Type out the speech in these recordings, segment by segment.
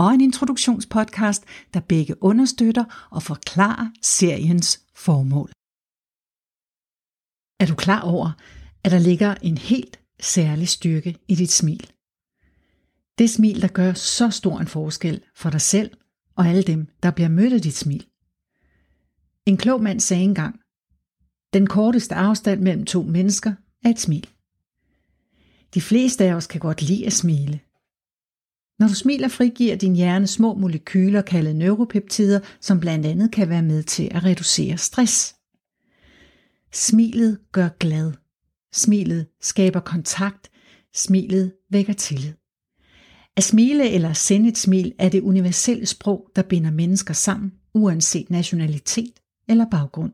og en introduktionspodcast, der begge understøtter og forklarer seriens formål. Er du klar over, at der ligger en helt særlig styrke i dit smil? Det smil, der gør så stor en forskel for dig selv og alle dem, der bliver mødt af dit smil. En klog mand sagde engang, den korteste afstand mellem to mennesker er et smil. De fleste af os kan godt lide at smile. Når du smiler, frigiver din hjerne små molekyler kaldet neuropeptider, som blandt andet kan være med til at reducere stress. Smilet gør glad. Smilet skaber kontakt. Smilet vækker tillid. At smile eller sende et smil er det universelle sprog, der binder mennesker sammen, uanset nationalitet eller baggrund.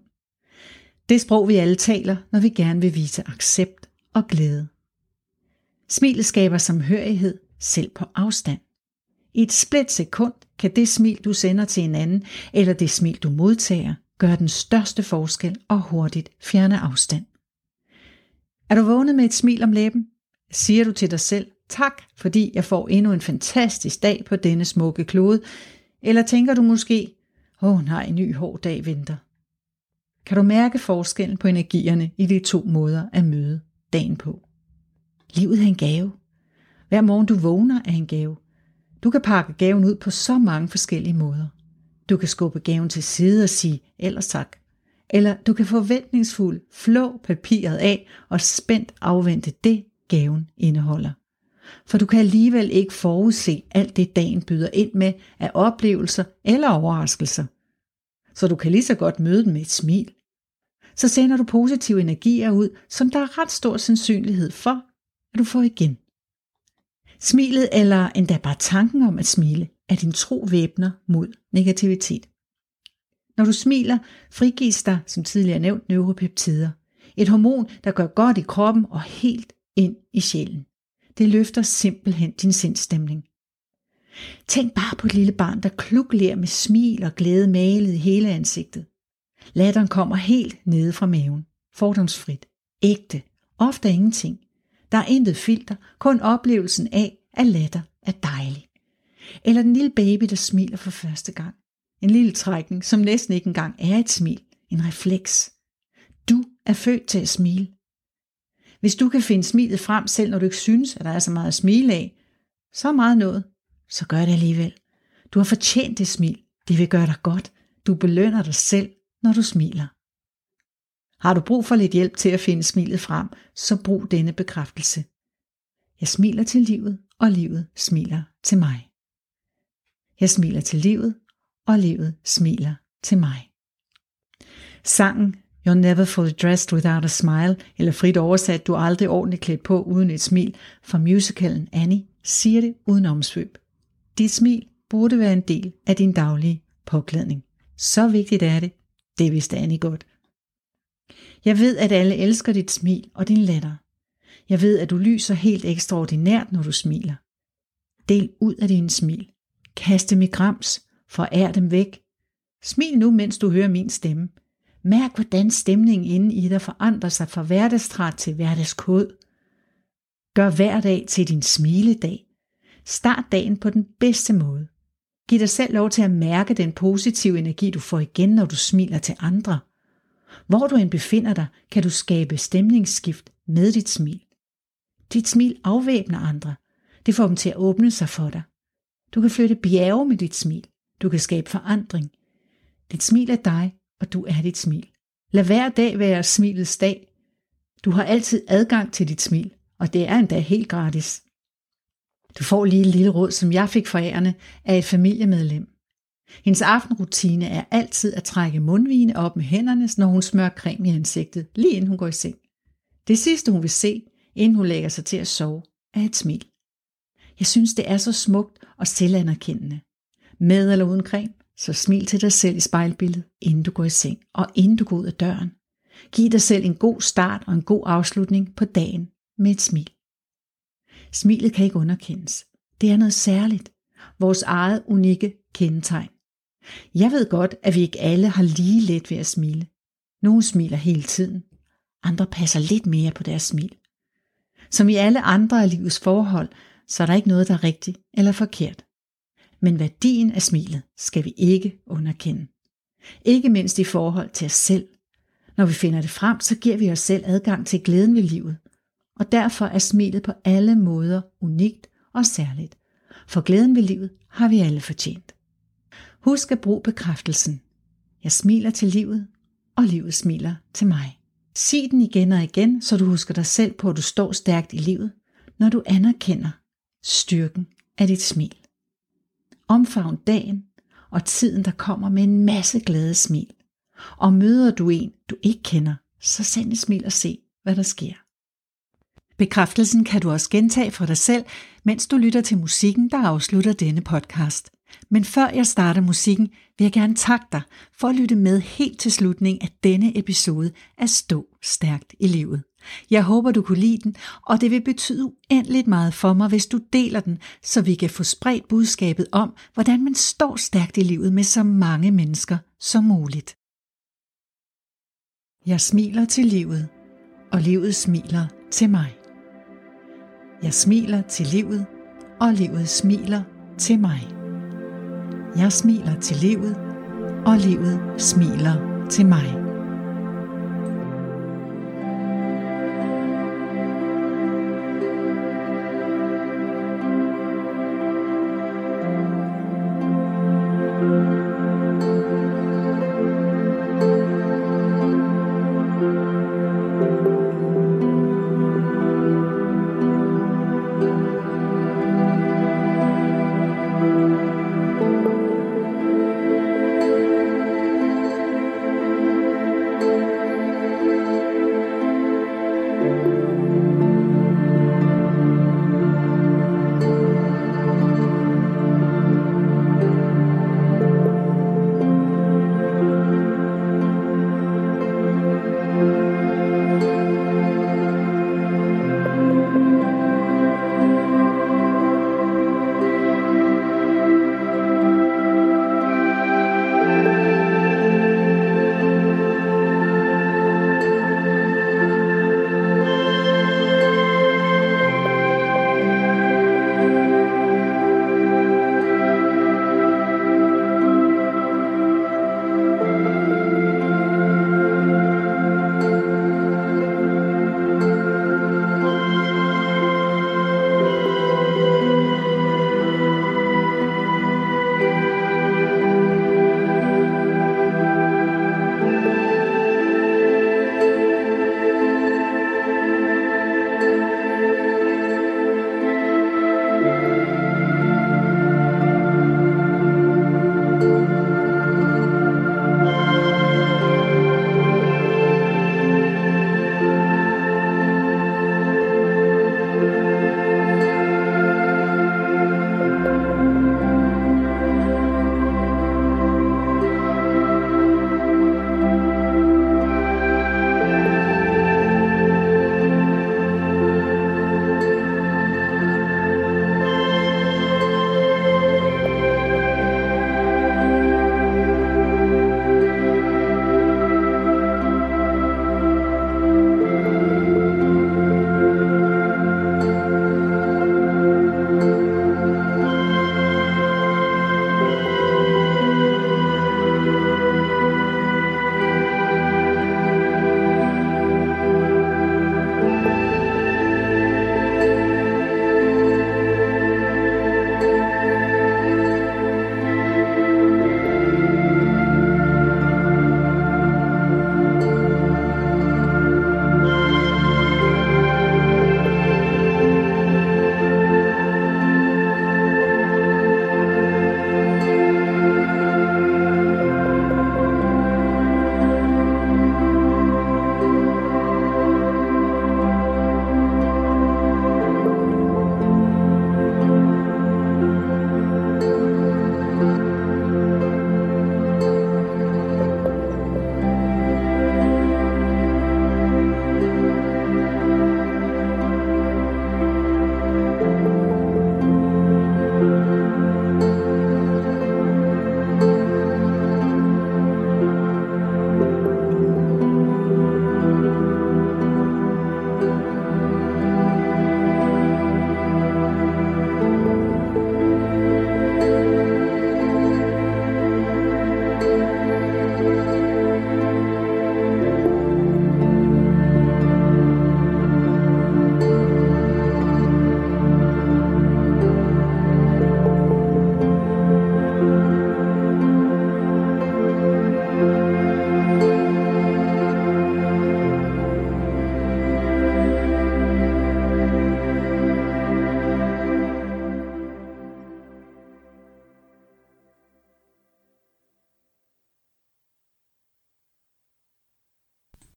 Det sprog, vi alle taler, når vi gerne vil vise accept og glæde. Smilet skaber samhørighed, selv på afstand. I et split sekund kan det smil, du sender til en anden, eller det smil, du modtager, gøre den største forskel og hurtigt fjerne afstand. Er du vågnet med et smil om læben? Siger du til dig selv, tak, fordi jeg får endnu en fantastisk dag på denne smukke klode, eller tænker du måske, åh oh, nej, en ny hård dag venter. Kan du mærke forskellen på energierne i de to måder at møde dagen på? Livet er en gave. Hver morgen du vågner er en gave. Du kan pakke gaven ud på så mange forskellige måder. Du kan skubbe gaven til side og sige ellers tak. Eller du kan forventningsfuldt flå papiret af og spændt afvente det, gaven indeholder. For du kan alligevel ikke forudse alt det, dagen byder ind med af oplevelser eller overraskelser. Så du kan lige så godt møde den med et smil. Så sender du positive energier ud, som der er ret stor sandsynlighed for, at du får igen. Smilet eller endda bare tanken om at smile er din tro væbner mod negativitet. Når du smiler, frigives der, som tidligere nævnt, neuropeptider. Et hormon, der gør godt i kroppen og helt ind i sjælen. Det løfter simpelthen din sindstemning. Tænk bare på et lille barn, der klukler med smil og glæde malet i hele ansigtet. Latteren kommer helt nede fra maven. Fordomsfrit. Ægte. Ofte ingenting. Der er intet filter, kun oplevelsen af, at latter er dejlig. Eller den lille baby, der smiler for første gang. En lille trækning, som næsten ikke engang er et smil. En refleks. Du er født til at smile. Hvis du kan finde smilet frem, selv når du ikke synes, at der er så meget at smile af, så meget noget, så gør det alligevel. Du har fortjent det smil. Det vil gøre dig godt. Du belønner dig selv, når du smiler. Har du brug for lidt hjælp til at finde smilet frem, så brug denne bekræftelse. Jeg smiler til livet, og livet smiler til mig. Jeg smiler til livet, og livet smiler til mig. Sangen You're never fully dressed without a smile, eller frit oversat, du er aldrig ordentligt klædt på uden et smil, fra musicalen Annie, siger det uden omsvøb. Dit smil burde være en del af din daglige påklædning. Så vigtigt er det. Det vidste Annie godt. Jeg ved, at alle elsker dit smil og din latter. Jeg ved, at du lyser helt ekstraordinært, når du smiler. Del ud af din smil. Kast dem i grams. Forær dem væk. Smil nu, mens du hører min stemme. Mærk, hvordan stemningen inde i dig forandrer sig fra hverdagstræt til hverdagskod. Gør hver dag til din smiledag. Start dagen på den bedste måde. Giv dig selv lov til at mærke den positive energi, du får igen, når du smiler til andre. Hvor du end befinder dig, kan du skabe stemningsskift med dit smil. Dit smil afvæbner andre. Det får dem til at åbne sig for dig. Du kan flytte bjerge med dit smil. Du kan skabe forandring. Dit smil er dig, og du er dit smil. Lad hver dag være smilets dag. Du har altid adgang til dit smil, og det er endda helt gratis. Du får lige et lille råd, som jeg fik fra ærende af et familiemedlem. Hendes aftenrutine er altid at trække mundvine op med hænderne, når hun smører creme i ansigtet, lige inden hun går i seng. Det sidste hun vil se, inden hun lægger sig til at sove, er et smil. Jeg synes, det er så smukt og selvanerkendende. Med eller uden creme, Så smil til dig selv i spejlbilledet, inden du går i seng og inden du går ud af døren. Giv dig selv en god start og en god afslutning på dagen med et smil. Smilet kan ikke underkendes. Det er noget særligt. Vores eget unikke kendetegn. Jeg ved godt, at vi ikke alle har lige let ved at smile. Nogle smiler hele tiden. Andre passer lidt mere på deres smil. Som i alle andre af livets forhold, så er der ikke noget, der er rigtigt eller forkert. Men værdien af smilet skal vi ikke underkende. Ikke mindst i forhold til os selv. Når vi finder det frem, så giver vi os selv adgang til glæden ved livet. Og derfor er smilet på alle måder unikt og særligt. For glæden ved livet har vi alle fortjent. Husk at bruge bekræftelsen. Jeg smiler til livet, og livet smiler til mig. Sig den igen og igen, så du husker dig selv på, at du står stærkt i livet, når du anerkender styrken af dit smil. Omfavn dagen og tiden, der kommer med en masse glade smil. Og møder du en, du ikke kender, så send et smil og se, hvad der sker. Bekræftelsen kan du også gentage for dig selv, mens du lytter til musikken, der afslutter denne podcast. Men før jeg starter musikken, vil jeg gerne takke dig for at lytte med helt til slutningen af denne episode af Stå Stærkt i Livet. Jeg håber, du kunne lide den, og det vil betyde uendeligt meget for mig, hvis du deler den, så vi kan få spredt budskabet om, hvordan man står stærkt i livet med så mange mennesker som muligt. Jeg smiler til livet, og livet smiler til mig. Jeg smiler til livet, og livet smiler til mig. Jeg smiler til livet, og livet smiler til mig.